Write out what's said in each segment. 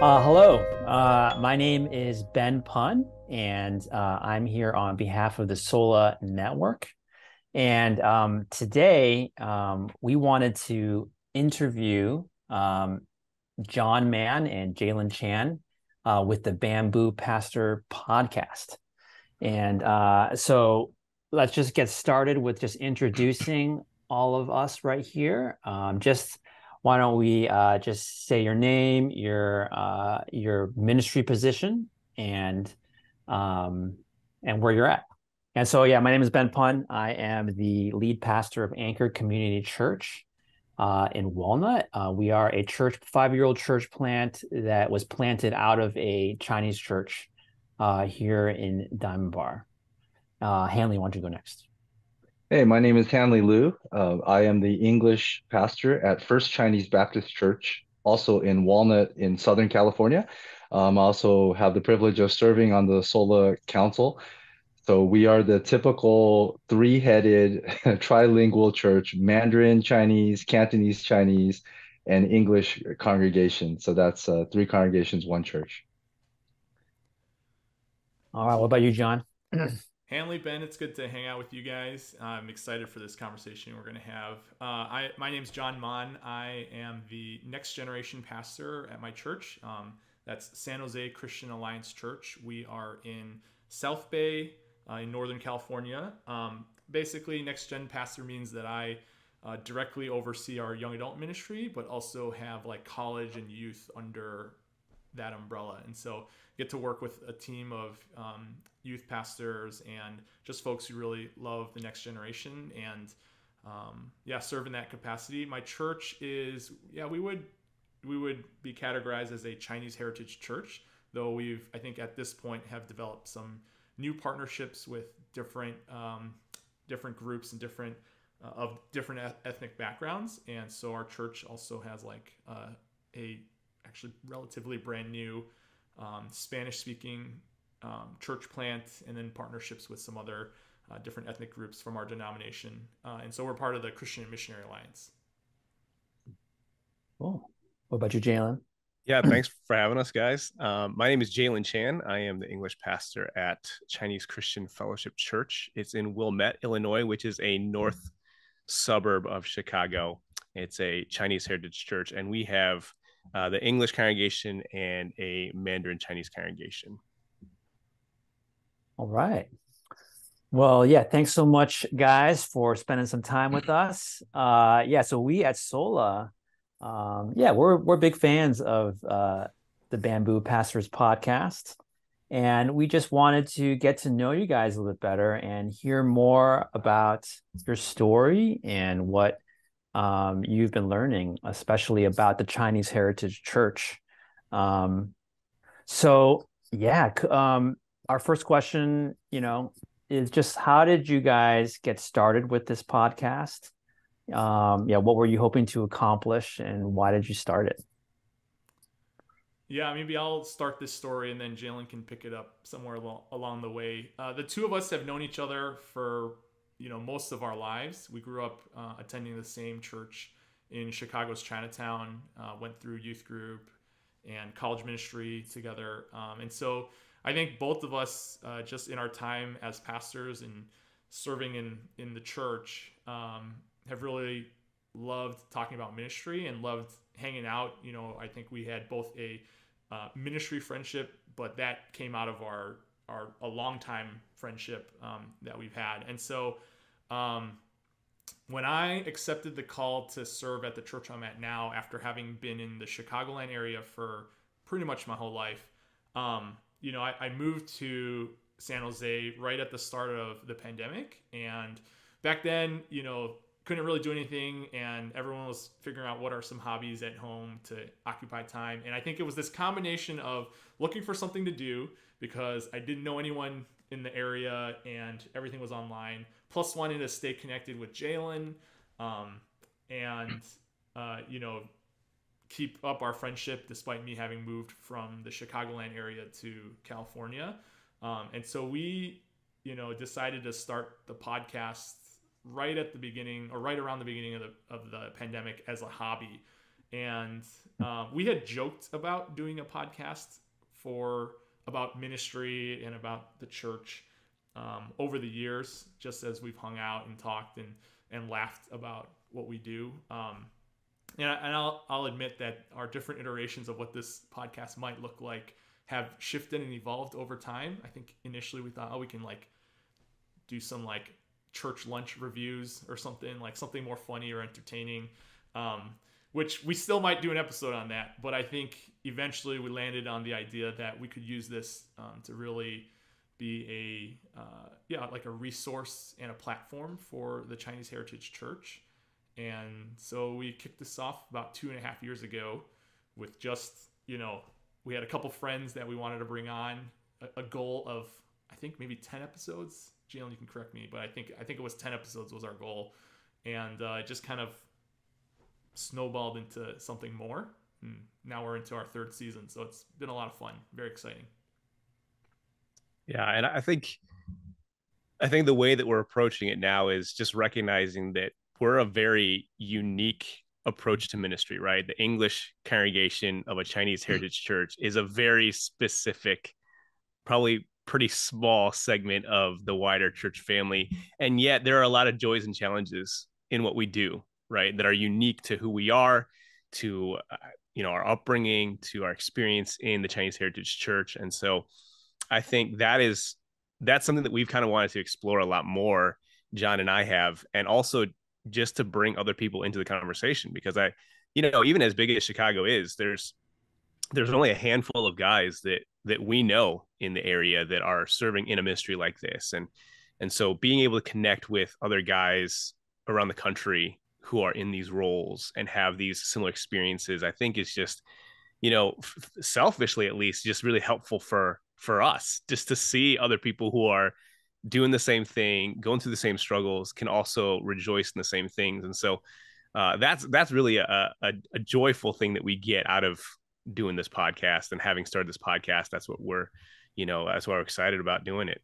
Uh, hello, uh, my name is Ben Pun, and uh, I'm here on behalf of the Sola Network. And um, today um, we wanted to interview um, Jon Mann and Jalon Chan uh, with the Bamboo Pastor podcast. And uh, so let's just get started with just introducing all of us right here. Um, just why don't we uh, just say your name, your uh, your ministry position, and um, and where you're at. And so, yeah, my name is Ben Pun. I am the lead pastor of Anchor Community Church uh, in Walnut. Uh, we are a church, five-year-old church plant that was planted out of a Chinese church uh, here in Diamond Bar. Uh, Hanley, why don't you go next? Hey, my name is Hanley Liu. Uh, I am the English pastor at First Chinese Baptist Church, also in Walnut in Southern California. Um, I also have the privilege of serving on the SOLA Council so we are the typical three-headed trilingual church, Mandarin Chinese, Cantonese Chinese, and English congregation. So that's uh, three congregations, one church. All right. What about you, Jon? Hanley, Ben, it's good to hang out with you guys. I'm excited for this conversation we're going to have. Uh, I, my name is Jon Mann. I am the next generation pastor at my church. Um, that's San Jose Christian Alliance Church. We are in South Bay, uh, in Northern California. Um, basically, Next Gen Pastor means that I uh, directly oversee our young adult ministry, but also have like college and youth under that umbrella. And so get to work with a team of um, youth pastors and just folks who really love the next generation and um, yeah, serve in that capacity. My church is yeah, we would we would be categorized as a Chinese heritage church, though we've I think at this point have developed some new partnerships with different um, different groups and different uh, of different ethnic backgrounds and so our church also has like uh, a actually relatively brand new um, spanish speaking um, church plant and then partnerships with some other uh, different ethnic groups from our denomination uh, and so we're part of the christian missionary alliance cool what about you jalon yeah, thanks for having us, guys. Um, my name is Jalon Chan. I am the English pastor at Chinese Christian Fellowship Church. It's in Wilmette, Illinois, which is a north suburb of Chicago. It's a Chinese heritage church, and we have uh, the English congregation and a Mandarin Chinese congregation. All right. Well, yeah, thanks so much, guys, for spending some time with us. Uh, yeah, so we at Sola um, yeah, we're we're big fans of uh, the Bamboo Pastors podcast, and we just wanted to get to know you guys a little bit better and hear more about your story and what um, you've been learning, especially about the Chinese Heritage Church. Um, so, yeah, um, our first question, you know, is just how did you guys get started with this podcast? um, yeah, what were you hoping to accomplish and why did you start it? Yeah, maybe I'll start this story and then Jalon can pick it up somewhere along the way. Uh, the two of us have known each other for you know most of our lives. We grew up uh, attending the same church in Chicago's Chinatown. Uh, went through youth group and college ministry together, um, and so I think both of us, uh, just in our time as pastors and serving in in the church, um, have really loved talking about ministry and loved hanging out. You know, I think we had both a uh, ministry friendship, but that came out of our our a long time friendship um, that we've had. And so, um, when I accepted the call to serve at the church I'm at now, after having been in the Chicagoland area for pretty much my whole life, um, you know, I, I moved to San Jose right at the start of the pandemic, and back then, you know, couldn't really do anything. And everyone was figuring out what are some hobbies at home to occupy time. And i think it was this combination of looking for something to do because i didn't know anyone in the area and everything was online plus wanting to stay connected with jalon um, and uh, you know keep up our friendship despite me having moved from the chicagoland area to california um, and so we you know decided to start the podcast right at the beginning or right around the beginning of the of the pandemic as a hobby. and uh, we had joked about doing a podcast for about ministry and about the church um, over the years, just as we've hung out and talked and and laughed about what we do. Um, and, I, and I'll I'll admit that our different iterations of what this podcast might look like have shifted and evolved over time. I think initially we thought, oh, we can like do some like church lunch reviews or something like something more funny or entertaining. Um, which we still might do an episode on that. But I think eventually we landed on the idea that we could use this um, to really be a uh, yeah like a resource and a platform for the Chinese Heritage Church. And so we kicked this off about two and a half years ago with just you know we had a couple friends that we wanted to bring on a, a goal of I think maybe ten episodes. Jalon, you can correct me, but I think I think it was ten episodes was our goal, and uh, just kind of snowballed into something more. And now we're into our third season, so it's been a lot of fun, very exciting. Yeah, and I think I think the way that we're approaching it now is just recognizing that we're a very unique approach to ministry, right? The English congregation of a Chinese hmm. heritage church is a very specific, probably pretty small segment of the wider church family. And yet there are a lot of joys and challenges in what we do right that are unique to who we are to uh, you know our upbringing to our experience in the chinese heritage church. And so i think that is that's something that we've kind of wanted to explore a lot more jon and i have and also just to bring other people into the conversation because i you know even as big as chicago is there's there's only a handful of guys that that we know in the area that are serving in a ministry like this. And and so being able to connect with other guys around the country who are in these roles and have these similar experiences i think is just you know f- selfishly at least just really helpful for for us just to see other people who are doing the same thing going through the same struggles can also rejoice in the same things. And so uh, that's that's really a, a, a joyful thing that we get out of doing this podcast and having started this podcast. That's what we're you know that's why we're excited about doing it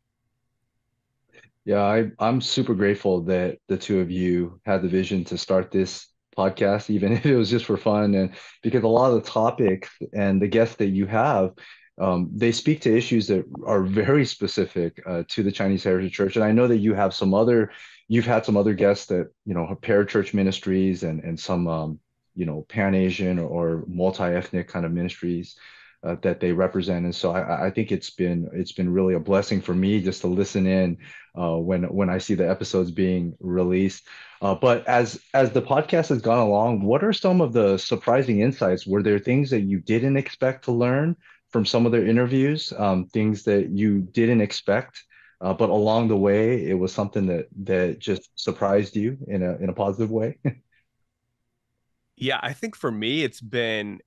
yeah, I, I'm super grateful that the two of you had the vision to start this podcast, even if it was just for fun. And because a lot of the topics and the guests that you have, um, they speak to issues that are very specific uh, to the Chinese Heritage Church. And I know that you have some other, you've had some other guests that, you know, parachurch ministries and, and some, um, you know, Pan Asian or multi ethnic kind of ministries uh, that they represent. And so I, I, think it's been it's been really a blessing for me just to listen in uh, when when I see the episodes being released. Uh, but as as the podcast has gone along, what are some of the surprising insights? Were there things that you didn't expect to learn from some of their interviews? Um, things that you didn't expect, uh, but along the way, it was something that that just surprised you in a in a positive way. yeah, I think for me, it's been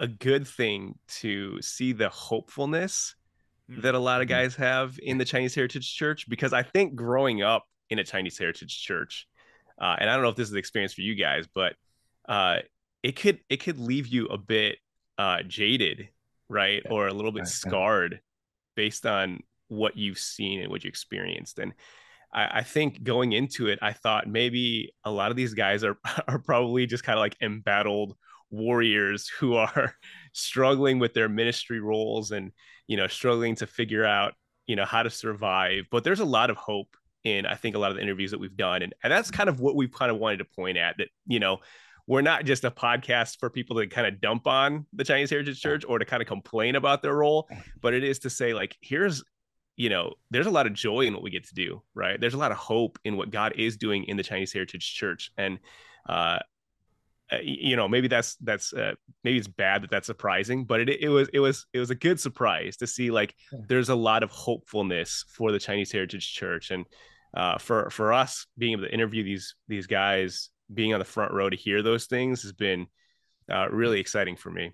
a good thing to see the hopefulness mm-hmm. that a lot of guys have in the Chinese Heritage Church because I think growing up in a Chinese Heritage Church, uh, and I don't know if this is the experience for you guys, but uh, it could it could leave you a bit uh, jaded, right, yeah. or a little bit scarred based on what you've seen and what you experienced. And I, I, think going into it, I thought maybe a lot of these guys are are probably just kind of like embattled warriors who are struggling with their ministry roles and you know struggling to figure out you know how to survive. But there's a lot of hope in i think a lot of the interviews that we've done. And, and that's kind of what we've kind of wanted to point at that you know we're not just a podcast for people to kind of dump on the chinese heritage church or to kind of complain about their role but it is to say like here's you know there's a lot of joy in what we get to do right? There's a lot of hope in what god is doing in the chinese heritage church. And uh, uh, you know maybe that's that's uh, maybe it's bad that that's surprising but it, it was it was it was a good surprise to see like there's a lot of hopefulness for the chinese heritage church. And uh, for for us being able to interview these these guys being on the front row to hear those things has been uh, really exciting for me.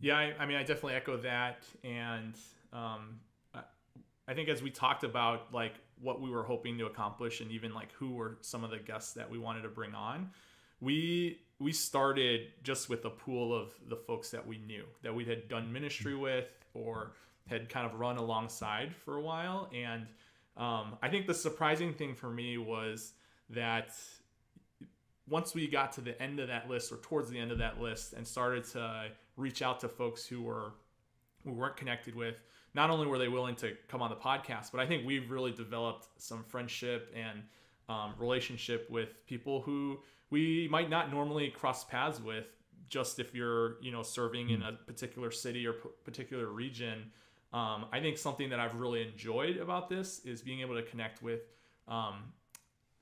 Yeah I, I, mean i definitely echo that. And um, I think as we talked about like what we were hoping to accomplish and even like who were some of the guests that we wanted to bring on we we started just with a pool of the folks that we knew that we had done ministry with or had kind of run alongside for a while. And um, i think the surprising thing for me was that once we got to the end of that list or towards the end of that list and started to reach out to folks who were we weren't connected with not only were they willing to come on the podcast but i think we've really developed some friendship and um, relationship with people who we might not normally cross paths with just if you're you know serving in a particular city or p- particular region um, i think something that i've really enjoyed about this is being able to connect with um,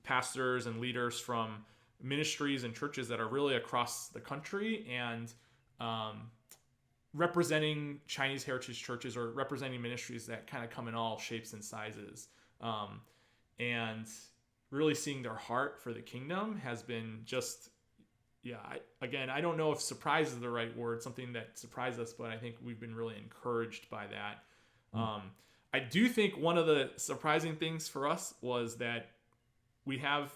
pastors and leaders from ministries and churches that are really across the country and um, representing Chinese heritage churches or representing ministries that kind of come in all shapes and sizes. Um, and really seeing their heart for the kingdom has been just, yeah, I, again, I don't know if surprise is the right word, something that surprised us, but I think we've been really encouraged by that. Mm. Um, I do think one of the surprising things for us was that we have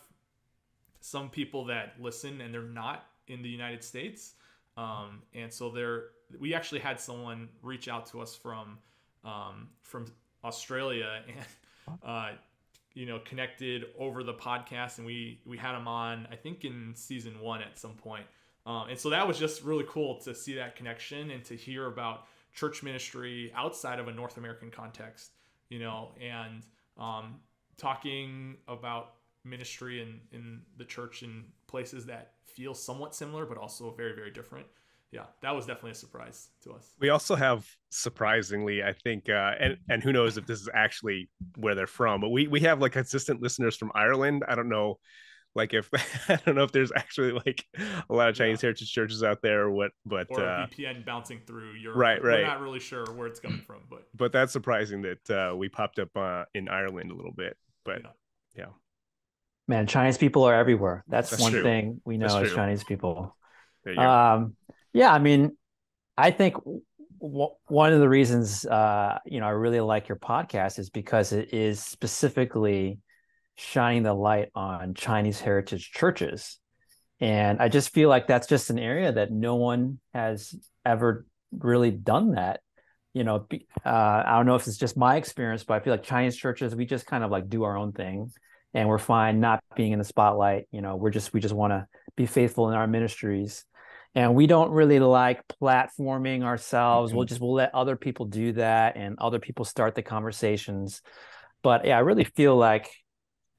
some people that listen and they're not in the United States. Um, and so there, we actually had someone reach out to us from um, from Australia and uh, you know connected over the podcast, and we we had him on I think in season one at some point. Um, and so that was just really cool to see that connection and to hear about church ministry outside of a North American context, you know, and um, talking about ministry in in the church in places that feel somewhat similar but also very very different yeah that was definitely a surprise to us we also have surprisingly i think uh and and who knows if this is actually where they're from but we we have like consistent listeners from ireland i don't know like if I don't know if there's actually like a lot of Chinese yeah. heritage churches out there or what, but or uh, VPN bouncing through Europe. Right, right. We're not really sure where it's coming from, but but that's surprising that uh, we popped up uh, in Ireland a little bit. But yeah. yeah. Man, Chinese people are everywhere. That's, That's one true. thing we know That's as true. Chinese people. Um, yeah, I mean, I think w- one of the reasons uh, you know I really like your podcast is because it is specifically shining the light on Chinese heritage churches, and I just feel like that's just an area that no one has ever really done that. You know, uh, I don't know if it's just my experience, but I feel like Chinese churches we just kind of like do our own thing and we're fine not being in the spotlight you know we're just we just want to be faithful in our ministries and we don't really like platforming ourselves mm-hmm. we'll just we'll let other people do that and other people start the conversations but yeah i really feel like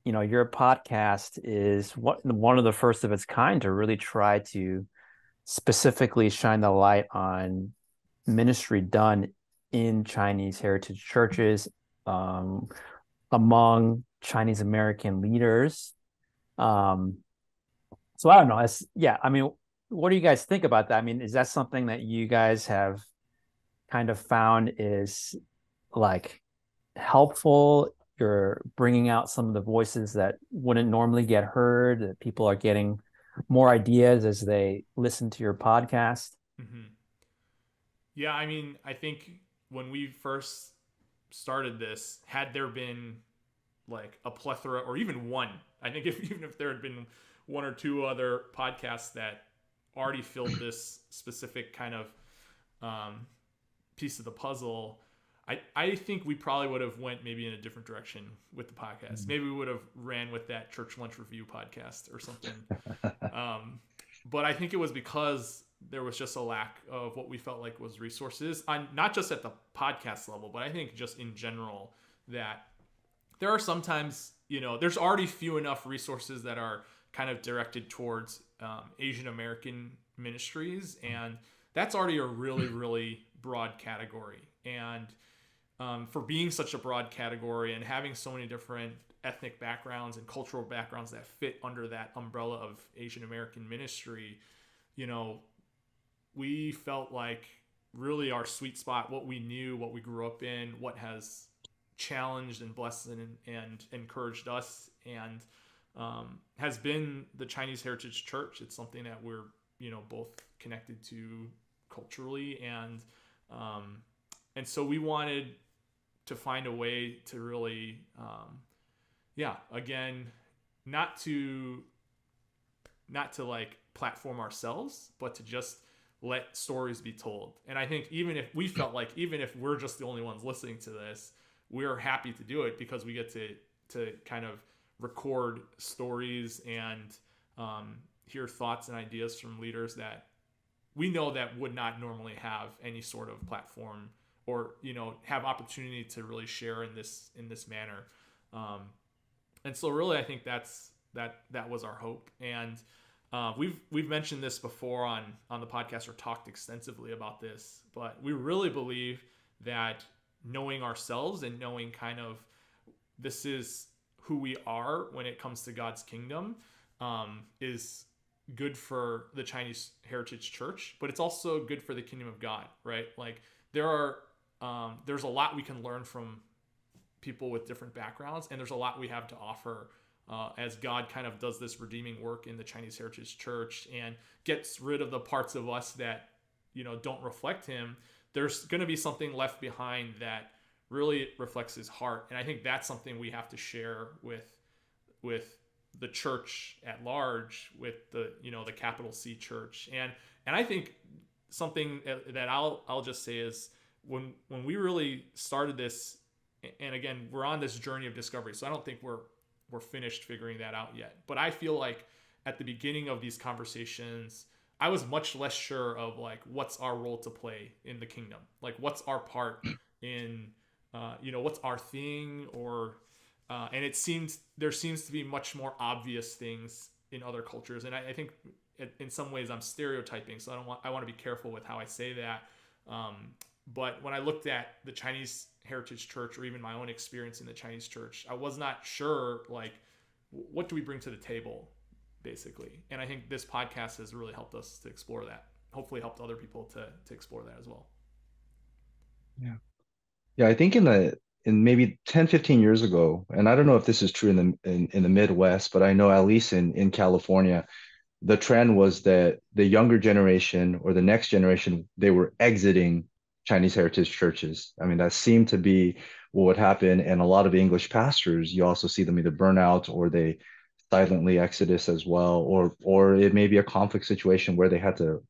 you know your podcast is what one of the first of its kind to really try to specifically shine the light on ministry done in chinese heritage churches um, among Chinese American leaders. Um, so I don't know. It's, yeah, I mean, what do you guys think about that? I mean, is that something that you guys have kind of found is like helpful? You're bringing out some of the voices that wouldn't normally get heard. That people are getting more ideas as they listen to your podcast. Mm-hmm. Yeah, I mean, I think when we first started this, had there been like a plethora or even one. I think if even if there had been one or two other podcasts that already filled this specific kind of um, piece of the puzzle, I, I think we probably would have went maybe in a different direction with the podcast. Mm-hmm. Maybe we would have ran with that church lunch review podcast or something. um, but I think it was because there was just a lack of what we felt like was resources on not just at the podcast level, but I think just in general that there are sometimes you know there's already few enough resources that are kind of directed towards um, Asian American ministries, and that's already a really really broad category. And um, for being such a broad category and having so many different ethnic backgrounds and cultural backgrounds that fit under that umbrella of Asian American ministry, you know, we felt like really our sweet spot, what we knew, what we grew up in, what has challenged and blessed and, and encouraged us and um, has been the Chinese Heritage Church. It's something that we're you know both connected to culturally and um, and so we wanted to find a way to really um, yeah again not to not to like platform ourselves but to just let stories be told and i think even if we felt like even if we're just the only ones listening to this we're happy to do it because we get to to kind of record stories and um, hear thoughts and ideas from leaders that we know that would not normally have any sort of platform or you know have opportunity to really share in this in this manner. Um, and so really i think that's that that was our hope. And uh, we've we've mentioned this before on on the podcast or talked extensively about this but we really believe that knowing ourselves and knowing kind of this is who we are when it comes to god's kingdom um, is good for the Chinese Heritage Church, but it's also good for the kingdom of God, right? Like there are um, there's a lot we can learn from people with different backgrounds, and there's a lot we have to offer uh, as God kind of does this redeeming work in the Chinese Heritage Church and gets rid of the parts of us that you know don't reflect Him. There's going to be something left behind that really reflects His heart, and I think that's something we have to share with with the church at large with the you know the capital C church. And and I think something that I'll I'll just say is when when we really started this and again we're on this journey of discovery so I don't think we're we're finished figuring that out yet. But I feel like at the beginning of these conversations I was much less sure of like what's our role to play in the kingdom? Like what's our part in uh, you know what's our thing or uh, and it seems there seems to be much more obvious things in other cultures, and I, I think in some ways I'm stereotyping, so I don't want I want to be careful with how I say that. Um, but when I looked at the Chinese Heritage Church, or even my own experience in the Chinese Church, I was not sure like what do we bring to the table, basically. And I think this podcast has really helped us to explore that. Hopefully, helped other people to to explore that as well. Yeah, yeah. I think in the in maybe 10 15 years ago and i don't know if this is true in the in, in the midwest but i know at least in in california the trend was that the younger generation or the next generation they were exiting chinese heritage churches i mean that seemed to be what would happen and a lot of english pastors you also see them either burn out or they silently exodus as well or or it may be a conflict situation where they had to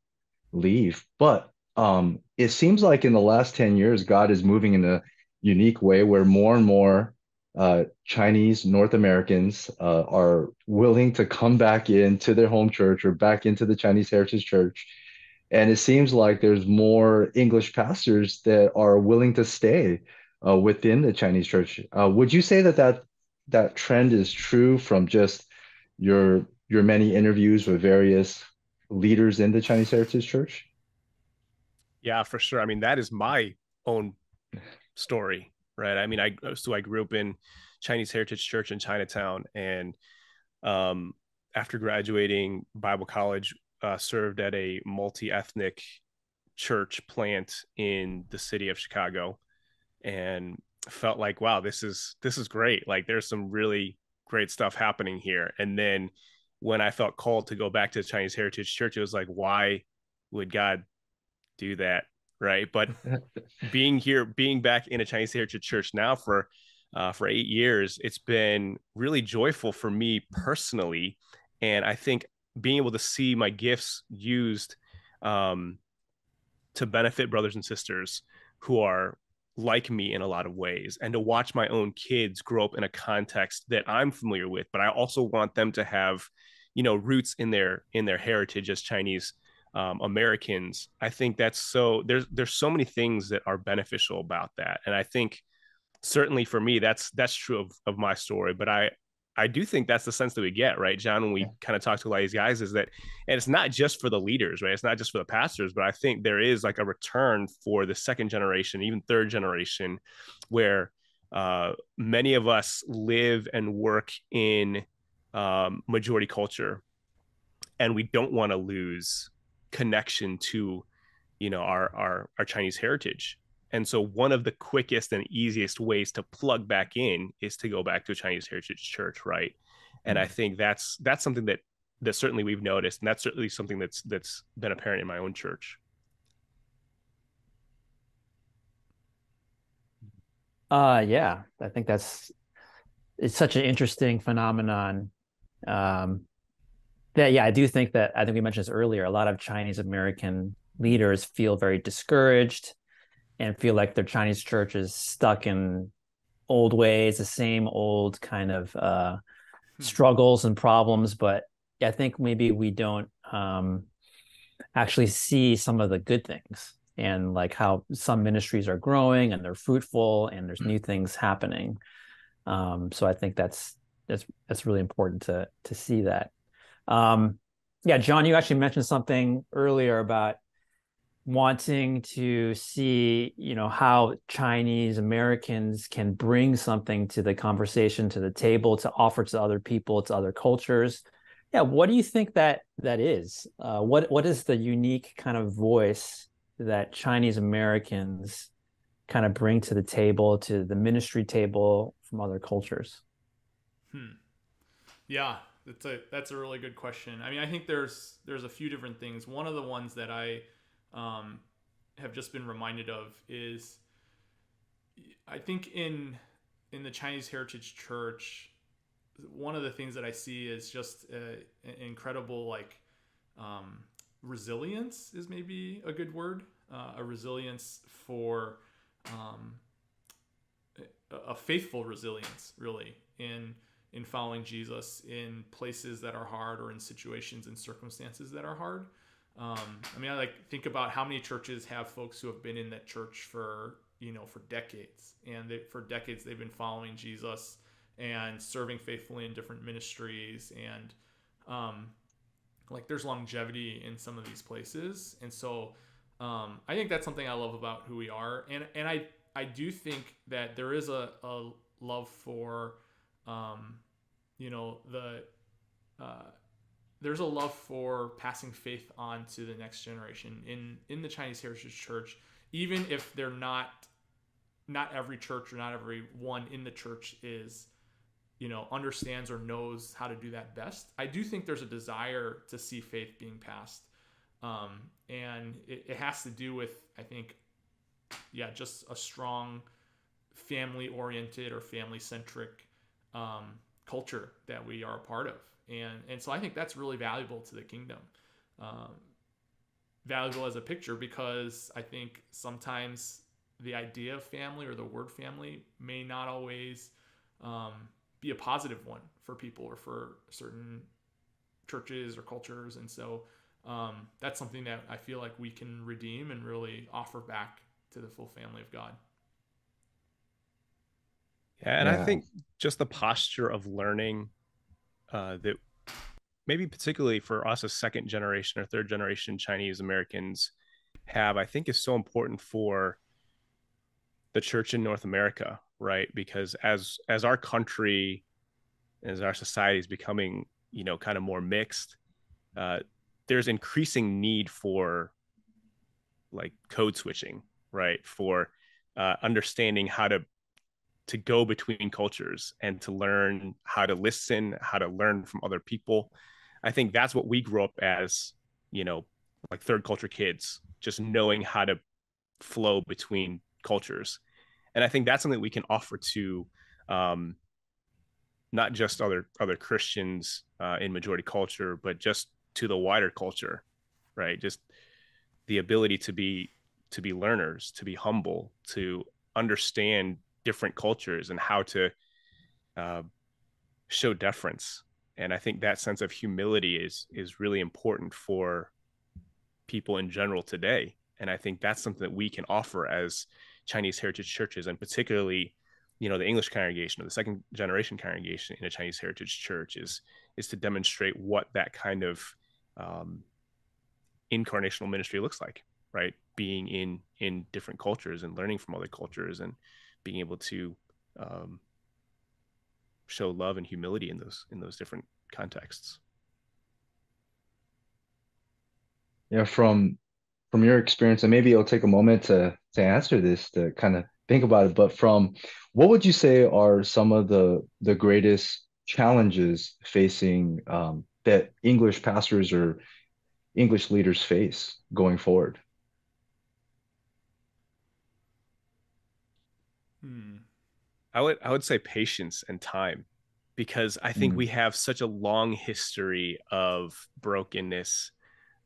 leave but um it seems like in the last 10 years god is moving in a unique way where more and more uh, Chinese North Americans uh, are willing to come back into their home church or back into the Chinese Heritage Church. And it seems like there's more English pastors that are willing to stay uh, within the Chinese church. Uh, would you say that, that that trend is true from just your your many interviews with various leaders in the Chinese Heritage Church? Yeah, for sure. I mean, that is my own story, right? I mean, I so I grew up in Chinese Heritage Church in Chinatown, and um, after graduating Bible college, uh, served at a multi-ethnic church plant in the city of Chicago, and felt like, wow, this is this is great. Like, there's some really great stuff happening here. And then when I felt called to go back to the Chinese Heritage Church, it was like, why would God do that? right? But being here, being back in a Chinese Heritage Church now for uh, for eight years, it's been really joyful for me personally, and I think being able to see my gifts used um, to benefit brothers and sisters who are like me in a lot of ways and to watch my own kids grow up in a context that I'm familiar with but I also want them to have you know roots in their in their heritage as Chinese um, Americans, I think that's so there's there's so many things that are beneficial about that, and I think certainly for me that's that's true of, of my story. But I I do think that's the sense that we get, right, Jon, when we yeah. kind of talk to a lot of these guys, is that, and it's not just for the leaders, right? It's not just for the pastors, but I think there is like a return for the second generation, even third generation, where uh, many of us live and work in um, majority culture, and we don't want to lose connection to you know our our our chinese heritage. And so one of the quickest and easiest ways to plug back in is to go back to a chinese heritage church right? And i think that's that's something that that certainly we've noticed and that's certainly something that's that's been apparent in my own church. Uh yeah i think that's it's such an interesting phenomenon. Um yeah, yeah, I do think that I think we mentioned this earlier. A lot of Chinese American leaders feel very discouraged and feel like their Chinese church is stuck in old ways, the same old kind of uh, hmm. struggles and problems. But I think maybe we don't um, actually see some of the good things and like how some ministries are growing and they're fruitful and there's new things happening. Um, so I think that's that's that's really important to to see that. Um, yeah, Jon, you actually mentioned something earlier about wanting to see you know how chinese americans can bring something to the conversation to the table to offer to other people to other cultures. Yeah what do you think that that is? Uh, what what is the unique kind of voice that chinese americans kind of bring to the table to the ministry table from other cultures? Hmm. yeah that's a that's a really good question. I mean i think there's there's a few different things. One of the ones that i um, have just been reminded of is I think in in the Chinese Heritage Church, one of the things that I see is just an incredible like um, resilience is maybe a good word, uh, a resilience for um, a faithful resilience really in in following Jesus in places that are hard or in situations and circumstances that are hard. Um, I mean, I like think about how many churches have folks who have been in that church for you know for decades, and they, for decades they've been following Jesus and serving faithfully in different ministries, and um, like there's longevity in some of these places, and so um, I think that's something I love about who we are, and and I I do think that there is a, a love for um, you know the uh, there's a love for passing faith on to the next generation in in the Chinese Heritage Church, even if they're not not every church or not every one in the church is you know understands or knows how to do that best. I do think there's a desire to see faith being passed. Um, and it, it has to do with i think yeah just a strong family oriented or family centric um, culture that we are a part of. And and so I think that's really valuable to the kingdom, um, valuable as a picture because I think sometimes the idea of family or the word family may not always um, be a positive one for people or for certain churches or cultures, and so um, that's something that I feel like we can redeem and really offer back to the full family of God. Yeah, and yeah. I think just the posture of learning uh, that maybe particularly for us as second generation or third generation Chinese Americans have, I think is so important for the church in North America, right? Because as as our country, as our society is becoming, you know, kind of more mixed, uh, there's increasing need for like code switching, right? For uh, understanding how to to go between cultures and to learn how to listen, how to learn from other people. I think that's what we grew up as, you know, like third culture kids, just knowing how to flow between cultures. And I think that's something we can offer to um, not just other other Christians uh, in majority culture, but just to the wider culture, right? Just the ability to be to be learners, to be humble, to understand different cultures and how to uh, show deference. And i think that sense of humility is is really important for people in general today. And i think that's something that we can offer as chinese heritage churches and particularly you know the english congregation or the second generation congregation in a chinese heritage church is is to demonstrate what that kind of um, incarnational ministry looks like right? Being in in different cultures and learning from other cultures and being able to um, show love and humility in those in those different contexts. Yeah from from your experience and maybe it'll take a moment to to answer this to kind of think about it but from what would you say are some of the the greatest challenges facing um, that english pastors or english leaders face going forward Hmm. I would I would say patience and time because I think mm. we have such a long history of brokenness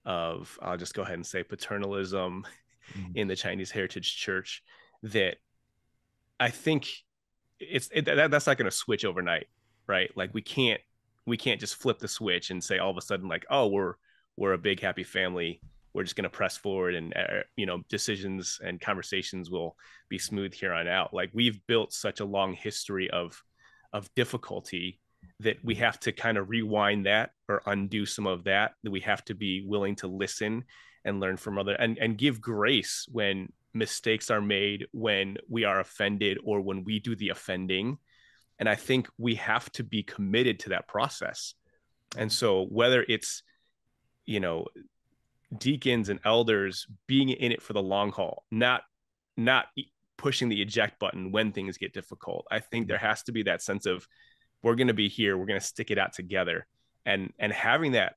of I'll just go ahead and say paternalism mm. in the Chinese Heritage Church that I think it's it, that, that's not going to switch overnight, right? Like we can't we can't just flip the switch and say all of a sudden like oh we're we're a big happy family we're just going to press forward and uh, you know decisions and conversations will be smooth here on out. Like we've built such a long history of of difficulty that we have to kind of rewind that or undo some of that that we have to be willing to listen and learn from other and and give grace when mistakes are made when we are offended or when we do the offending. And i think we have to be committed to that process. And so whether it's you know deacons and elders being in it for the long haul not not pushing the eject button when things get difficult. I think there has to be that sense of we're going to be here we're going to stick it out together. And and having that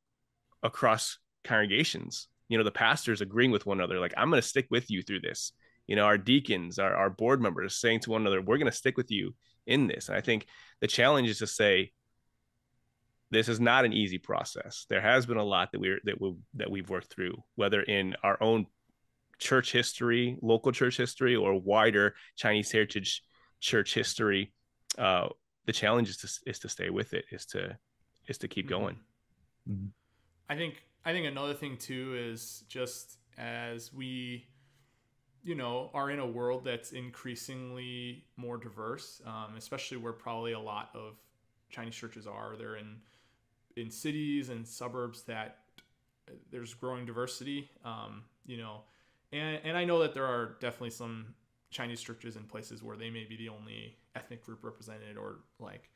across congregations you know the pastors agreeing with one another like i'm going to stick with you through this. You know our deacons our, our board members saying to one another we're going to stick with you in this. And i think the challenge is to say this is not an easy process there has been a lot that we're that we that we've worked through whether in our own church history local church history or wider chinese heritage church history uh, the challenge is to is to stay with it is to is to keep mm-hmm. going mm-hmm. i think i think another thing too is just as we you know are in a world that's increasingly more diverse um, especially where probably a lot of chinese churches are they're in in cities and suburbs that there's growing diversity um, you know and and i know that there are definitely some chinese churches in places where they may be the only ethnic group represented or like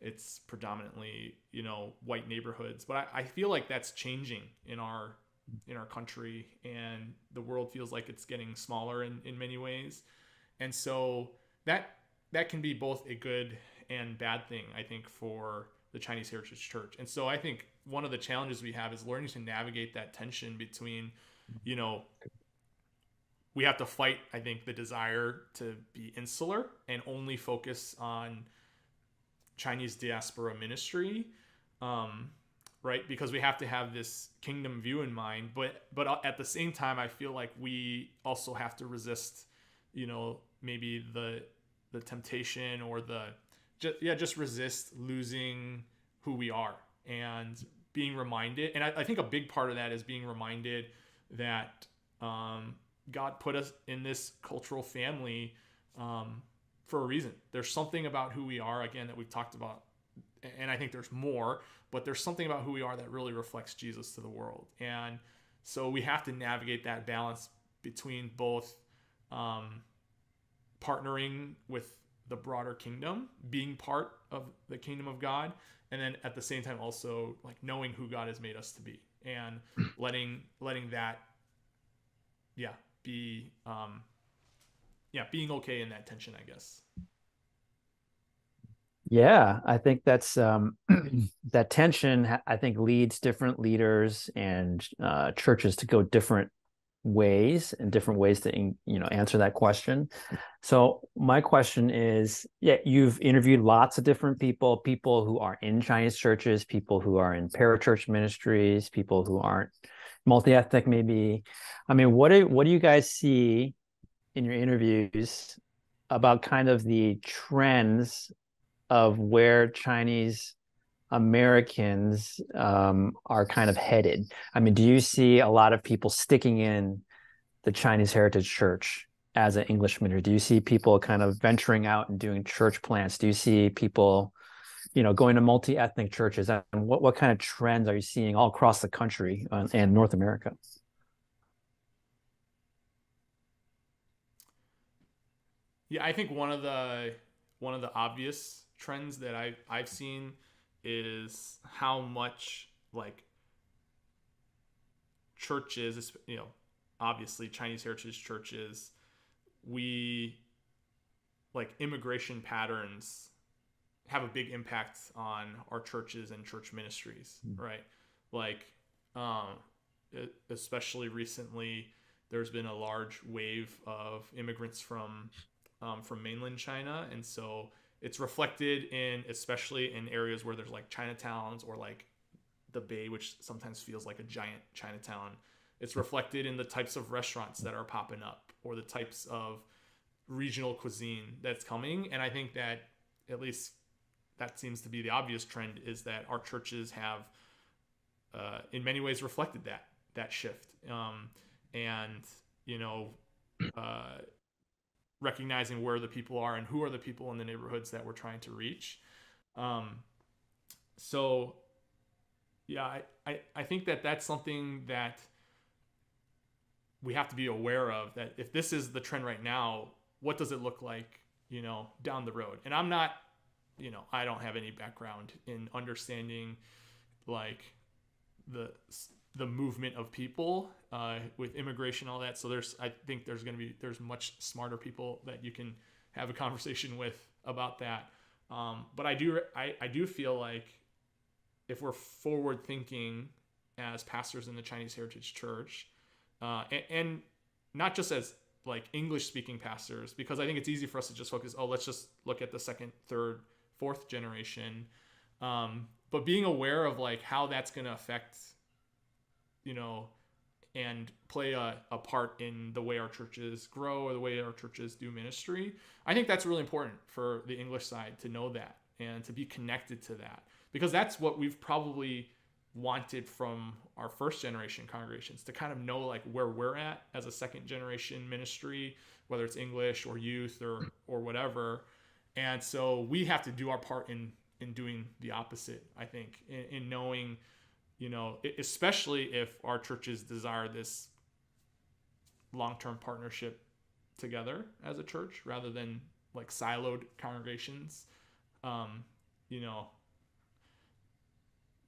it's predominantly you know white neighborhoods. But I, I feel like that's changing in our in our country and the world feels like it's getting smaller in, in many ways. And so that that can be both a good and bad thing i think for the chinese heritage church. And so i think one of the challenges we have is learning to navigate that tension between you know we have to fight i think the desire to be insular and only focus on chinese diaspora ministry um, right? Because we have to have this kingdom view in mind. But but at the same time i feel like we also have to resist you know maybe the the temptation or the just, yeah just resist losing who we are and being reminded and I, I think a big part of that is being reminded that um, God put us in this cultural family um, for a reason. There's something about who we are, again, that we've talked about, and I think there's more, but there's something about who we are that really reflects Jesus to the world. And so we have to navigate that balance between both um, partnering with the broader kingdom, being part of the kingdom of God, and then at the same time also like knowing who God has made us to be and letting letting that yeah be um yeah being okay in that tension i guess. Yeah i think that's um that tension i think leads different leaders and uh churches to go different ways and different ways to you know answer that question. Hmm. So my question is yeah you've interviewed lots of different people people who are in chinese churches people who are in parachurch ministries people who aren't multi-ethnic maybe. I mean what do what do you guys see in your interviews about kind of the trends of where chinese americans um, are kind of headed. I mean do you see a lot of people sticking in the chinese heritage church as an english major do you see people kind of venturing out and doing church plants? Do you see people you know, going to multi-ethnic churches, and what what kind of trends are you seeing all across the country and North America? Yeah, I think one of the one of the obvious trends that I I've seen is how much like churches, you know, obviously Chinese heritage churches, we like immigration patterns have a big impact on our churches and church ministries, mm-hmm. right? Like, um, especially recently, there's been a large wave of immigrants from um, from mainland China, and so it's reflected in especially in areas where there's like Chinatowns or like the Bay, which sometimes feels like a giant Chinatown. It's reflected in the types of restaurants that are popping up or the types of regional cuisine that's coming, and I think that at least that seems to be the obvious trend is that our churches have, uh, in many ways, reflected that that shift. Um, and you know, uh, recognizing where the people are and who are the people in the neighborhoods that we're trying to reach. Um, so, yeah, I, I, I think that that's something that we have to be aware of that if this is the trend right now, what does it look like, you know, down the road? And I'm not, you know, I don't have any background in understanding like the the movement of people uh, with immigration all that. So there's i think there's going to be there's much smarter people that you can have a conversation with about that. Um, but i do I, I do feel like if we're forward thinking as pastors in the chinese heritage church uh, and, and not just as like english speaking pastors because i think it's easy for us to just focus oh let's just look at the second third fourth generation. Um, but being aware of like how that's going to affect you know, and play a, a part in the way our churches grow or the way our churches do ministry. I think that's really important for the English side to know that and to be connected to that because that's what we've probably wanted from our first generation congregations to kind of know like where we're at as a second generation ministry whether it's english or youth or or whatever and so we have to do our part in in doing the opposite i think in, in knowing you know, especially if our churches desire this long-term partnership together as a church rather than like siloed congregations. Um, you know,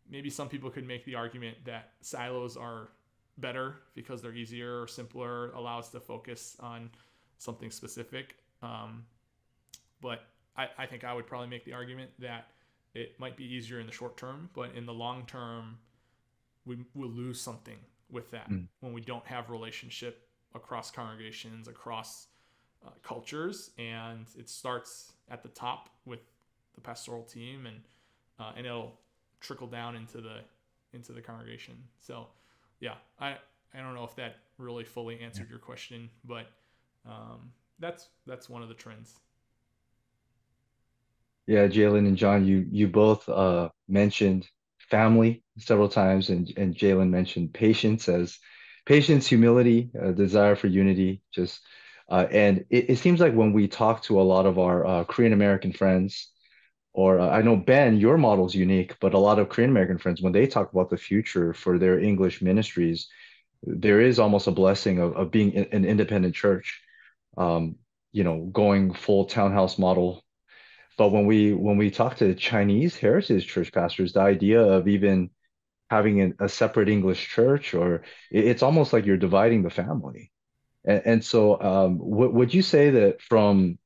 maybe some people could make the argument that silos are better because they're easier or simpler, allow us to focus on something specific. Um, but I, I think I would probably make the argument that it might be easier in the short term, but in the long term, we will lose something with that mm. when we don't have relationship across congregations, across uh, cultures, and it starts at the top with the pastoral team, and uh, and it'll trickle down into the into the congregation. So, yeah, I I don't know if that really fully answered your question, but um, that's that's one of the trends. Yeah, Jalon and Jon, you you both uh, mentioned family several times, and, and Jalon mentioned patience as patience, humility, a desire for unity. Just uh, and it, it, seems like when we talk to a lot of our uh, Korean American friends, or uh, I know Ben, your model is unique, but a lot of Korean American friends, when they talk about the future for their English ministries, there is almost a blessing of, of being in, an independent church. Um, you know, going full townhouse model but when we when we talk to Chinese heritage church pastors, the idea of even having a separate English church, or it's almost like you're dividing the family. And, and so, um, w- would you say that from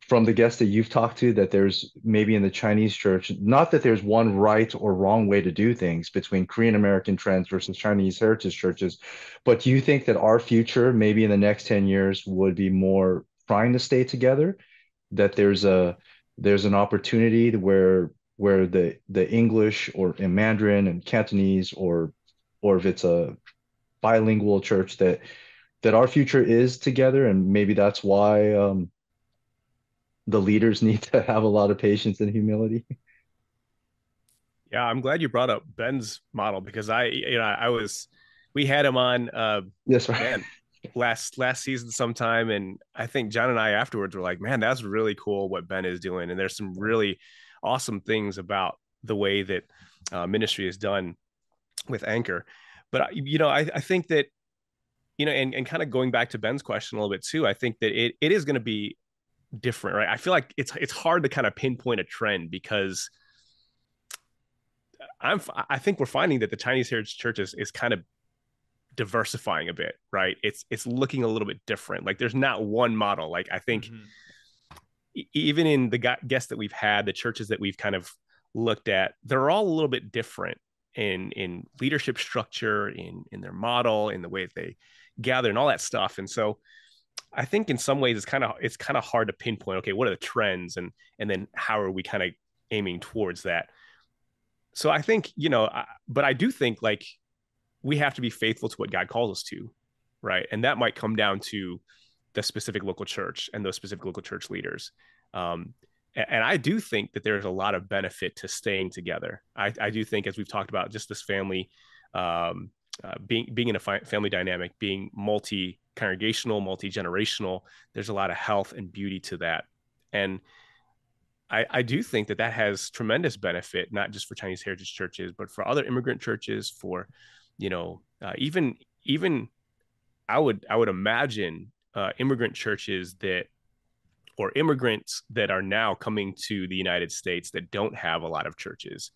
from the guests that you've talked to, that there's maybe in the Chinese church, not that there's one right or wrong way to do things between Korean American trends versus Chinese heritage churches, but do you think that our future, maybe in the next ten years, would be more trying to stay together? That there's a there's an opportunity where where the the English or in Mandarin and Cantonese or or if it's a bilingual church that that our future is together and maybe that's why um, the leaders need to have a lot of patience and humility. Yeah, I'm glad you brought up Ben's model because I you know I was we had him on uh yes right. Man, last last season sometime and i think jon and i afterwards were like man that's really cool what ben is doing. And there's some really awesome things about the way that uh, ministry is done with anchor. But you know i, I think that you know and, and kind of going back to ben's question a little bit too i think that it, it is going to be different right? I feel like it's it's hard to kind of pinpoint a trend because i'm i think we're finding that the chinese heritage churches is kind of diversifying a bit, right? It's it's looking a little bit different. Like there's not one model. Like I think mm-hmm. even in the guests that we've had, the churches that we've kind of looked at, they're all a little bit different in in leadership structure, in in their model, in the way that they gather and all that stuff. And so I think in some ways it's kind of it's kind of hard to pinpoint okay, what are the trends and and then how are we kind of aiming towards that? So I think, you know, I, but I do think like we have to be faithful to what God calls us to, right? And that might come down to the specific local church and those specific local church leaders. Um, and I do think that there's a lot of benefit to staying together. I, I do think, as we've talked about, just this family, um, uh, being being in a fi- family dynamic, being multi congregational, multi generational, there's a lot of health and beauty to that, and I, I do think that that has tremendous benefit, not just for Chinese heritage churches, but for other immigrant churches, for you know, uh, even even I would I would imagine uh, immigrant churches that or immigrants that are now coming to the United States that don't have a lot of churches,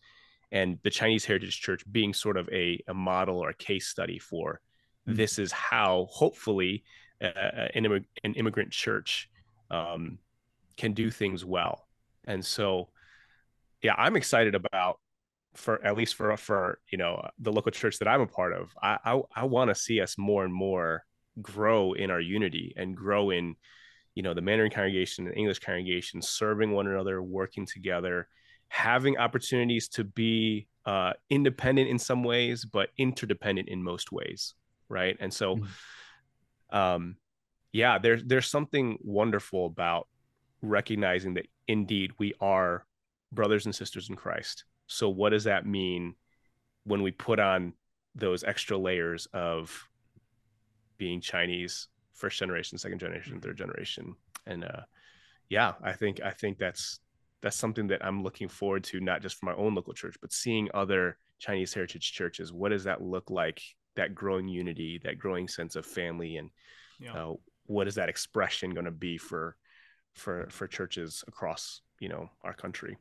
and the Chinese Heritage Church being sort of a, a model or a case study for mm-hmm. this is how hopefully uh, uh, an, immig- an immigrant church um, can do things well. And so, yeah, I'm excited about for at least for for you know the local church that I'm a part of. I I, I want to see us more and more grow in our unity and grow in you know the mandarin congregation and english congregation serving one another working together having opportunities to be uh, independent in some ways but interdependent in most ways right and so mm-hmm. um yeah there's there's something wonderful about recognizing that indeed we are brothers and sisters in christ so what does that mean when we put on those extra layers of being chinese first generation, second generation, third generation. And uh, yeah, I think I think that's that's something that I'm looking forward to, not just for my own local church, but seeing other Chinese heritage churches. What does that look like? That growing unity, that growing sense of family, and yeah. uh, what is that expression going to be for for for churches across you know our country?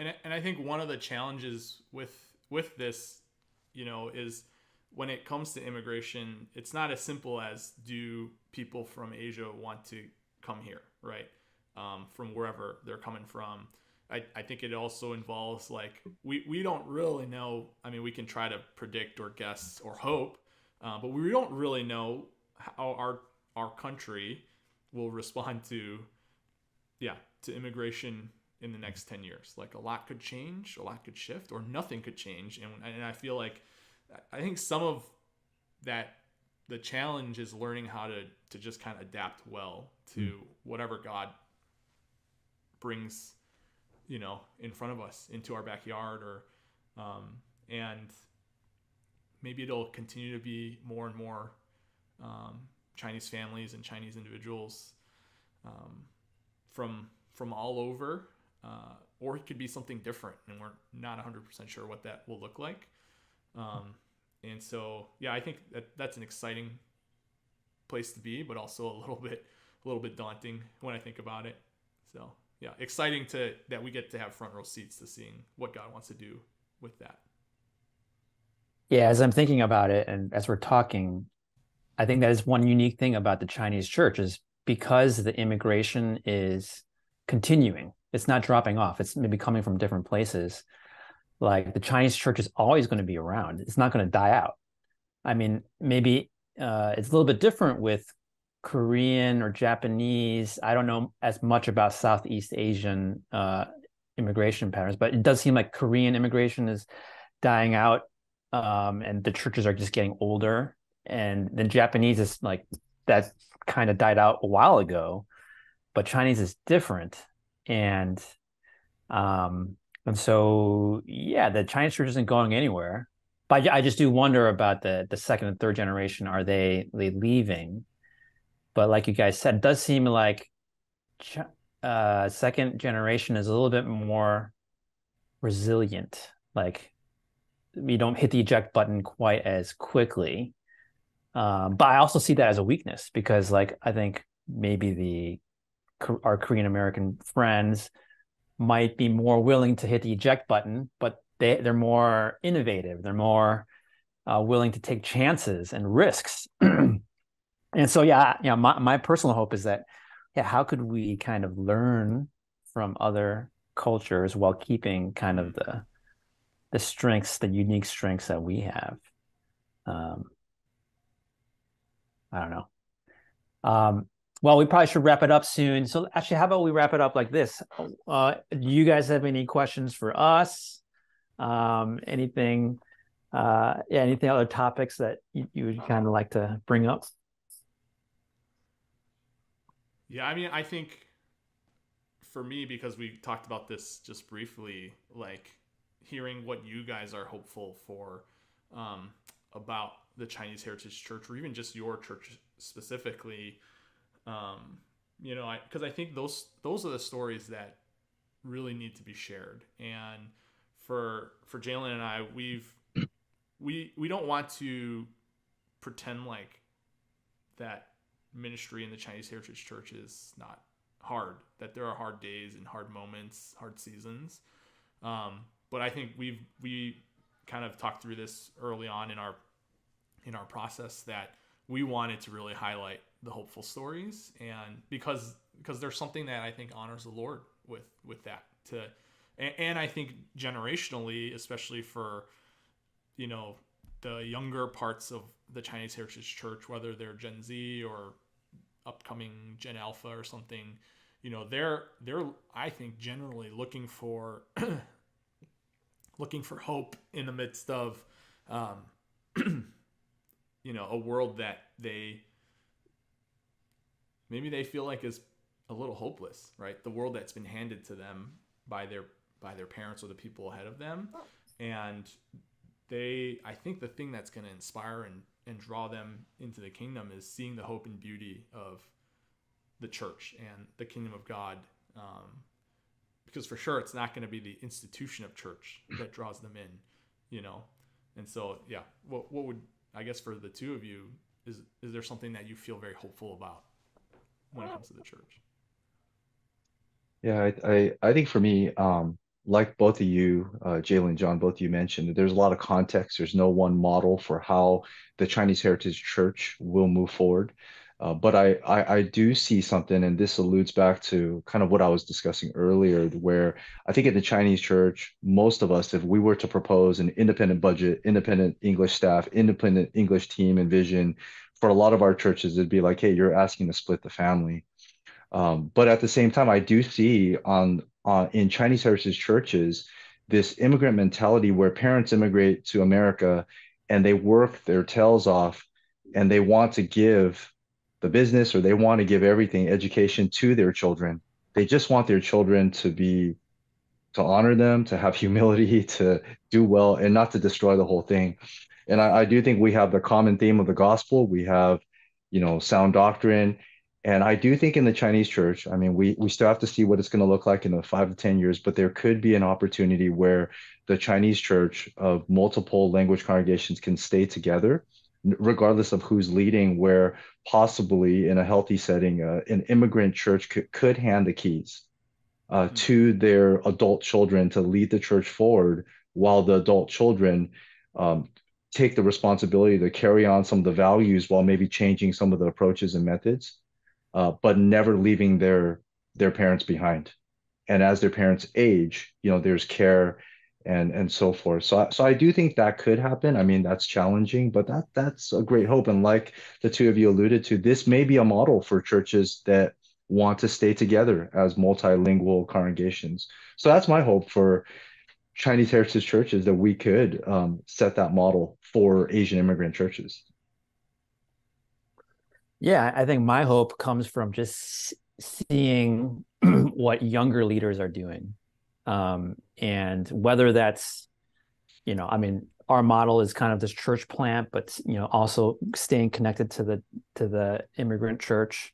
And and I think one of the challenges with with this, you know, is when it comes to immigration, it's not as simple as do people from Asia want to come here, right? Um, from wherever they're coming from. I, I think it also involves like we, we don't really know. I mean, we can try to predict or guess or hope, uh, but we don't really know how our our country will respond to, yeah, to immigration in the next ten years. Like a lot could change, a lot could shift, or nothing could change. And and I feel like I think some of that the challenge is learning how to to just kind of adapt well to mm. whatever God brings, you know, in front of us into our backyard or um, and maybe it'll continue to be more and more um, Chinese families and Chinese individuals um, from from all over, uh, or it could be something different, and we're not 100% sure what that will look like. Um, and so, yeah, I think that that's an exciting place to be, but also a little bit, a little bit daunting when I think about it. So, yeah, exciting to that we get to have front row seats to seeing what God wants to do with that. Yeah, as I'm thinking about it, and as we're talking, I think that is one unique thing about the Chinese church is because the immigration is continuing. It's not dropping off. It's maybe coming from different places like the Chinese church is always going to be around. It's not going to die out. I mean, maybe uh, it's a little bit different with Korean or Japanese. I don't know as much about Southeast Asian uh, immigration patterns, but it does seem like Korean immigration is dying out, um, and the churches are just getting older. And then Japanese is like that kind of died out a while ago, but Chinese is different, and um, and so, yeah, the Chinese church isn't going anywhere. But I just do wonder about the the second and third generation. Are they they leaving? But like you guys said, it does seem like uh, second generation is a little bit more resilient. Like we don't hit the eject button quite as quickly. Um, but I also see that as a weakness because, like, I think maybe the our Korean American friends might be more willing to hit the eject button, but they, they're more innovative. They're more uh, willing to take chances and risks. and so, yeah, yeah, my, my personal hope is that, yeah, how could we kind of learn from other cultures while keeping kind of the the strengths, the unique strengths that we have? Um, I don't know. Um, well, we probably should wrap it up soon. So, actually, how about we wrap it up like this? Uh, do you guys have any questions for us? Um, anything? Uh, yeah, anything other topics that you, you would kind of like to bring up? Yeah, I mean, I think for me because we talked about this just briefly, like hearing what you guys are hopeful for um, about the Chinese Heritage Church or even just your church specifically. Um, you know, I because I, I think those those are the stories that really need to be shared. And for for Jalon and I, we've we we don't want to pretend like that ministry in the Chinese Heritage Church is not hard. That there are hard days and hard moments, hard seasons. Um, but I think we've we kind of talked through this early on in our in our process that we wanted to really highlight the hopeful stories and because because there's something that I think honors the Lord with with that to and, and I think generationally especially for you know the younger parts of the Chinese Heritage Church whether they're Gen Z or upcoming Gen Alpha or something you know they're they're I think generally looking for looking for hope in the midst of um, you know a world that they maybe they feel like is a little hopeless right? The world that's been handed to them by their by their parents or the people ahead of them. And they i think the thing that's going to inspire and and draw them into the kingdom is seeing the hope and beauty of the church and the kingdom of god um, because for sure it's not going to be the institution of church that draws them in you know? And so yeah what, what would i guess for the two of you is is there something that you feel very hopeful about when it comes to the church. Yeah, I, I, I think for me, um, like both of you, uh, Jalon, and Jon, both of you mentioned, there's a lot of context. There's no one model for how the Chinese Heritage Church will move forward. Uh, but I, I, I do see something, and this alludes back to kind of what I was discussing earlier, where I think in the Chinese church, most of us, if we were to propose an independent budget, independent English staff, independent English team and vision, for a lot of our churches, it'd be like, hey, you're asking to split the family. Um, but at the same time, I do see on, on in Chinese heritage churches this immigrant mentality where parents immigrate to America and they work their tails off and they want to give the business or they want to give everything education to their children. They just want their children to be to honor them, to have humility, to do well, and not to destroy the whole thing and I, I do think we have the common theme of the gospel. We have, you know, sound doctrine. And I do think in the Chinese church, I mean, we, we still have to see what it's going to look like in the five to 10 years, but there could be an opportunity where the Chinese church of multiple language congregations can stay together, regardless of who's leading, where possibly in a healthy setting, uh, an immigrant church could, could hand the keys uh, mm-hmm. to their adult children to lead the church forward, while the adult children um, take the responsibility to carry on some of the values while maybe changing some of the approaches and methods, uh, but never leaving their their parents behind. And as their parents age, you know, there's care and and so forth. So so I do think that could happen. I mean, that's challenging, but that that's a great hope. And like the two of you alluded to, this may be a model for churches that want to stay together as multilingual congregations. So that's my hope for Chinese heritage churches that we could um, set that model for Asian immigrant churches. Yeah, I think my hope comes from just seeing what younger leaders are doing. Um, and whether that's, you know, I mean, our model is kind of this church plant, but you know, also staying connected to the to the immigrant church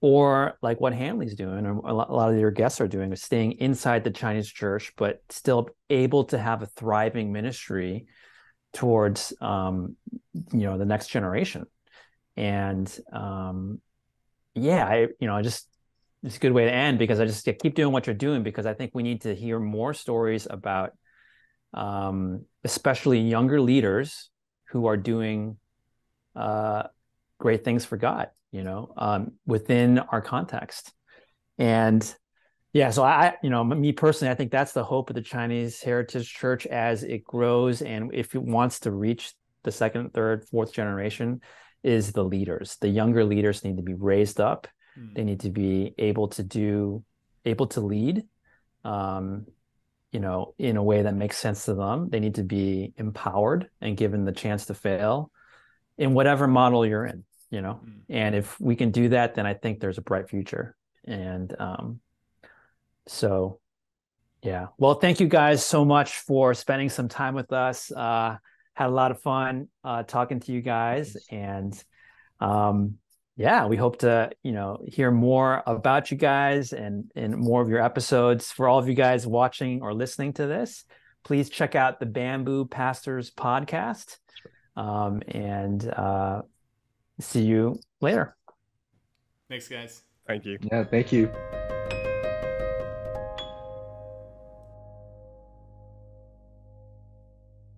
or like what Hanley's doing, or a lot of your guests are doing, is staying inside the Chinese church, but still able to have a thriving ministry towards, um, you know, the next generation. And um, yeah, I, you know, I just it's a good way to end because I just yeah, keep doing what you're doing because I think we need to hear more stories about, um, especially younger leaders who are doing uh, great things for God you know, um, within our context. And yeah, so I, you know, me personally, I think that's the hope of the Chinese Heritage Church as it grows and if it wants to reach the second, third, fourth generation, is the leaders. The younger leaders need to be raised up. Mm. They need to be able to do, able to lead, um, you know, in a way that makes sense to them. They need to be empowered and given the chance to fail in whatever model you're in you know mm. and if we can do that then i think there's a bright future and um so yeah. Well, thank you guys so much for spending some time with us. Uh, had a lot of fun uh, talking to you guys, and um, yeah, we hope to you know hear more about you guys and and more of your episodes. For all of you guys watching or listening to this, please check out the Bamboo Pastors podcast, um, and uh, see you later. Thanks, guys. Thank you. Yeah, thank you.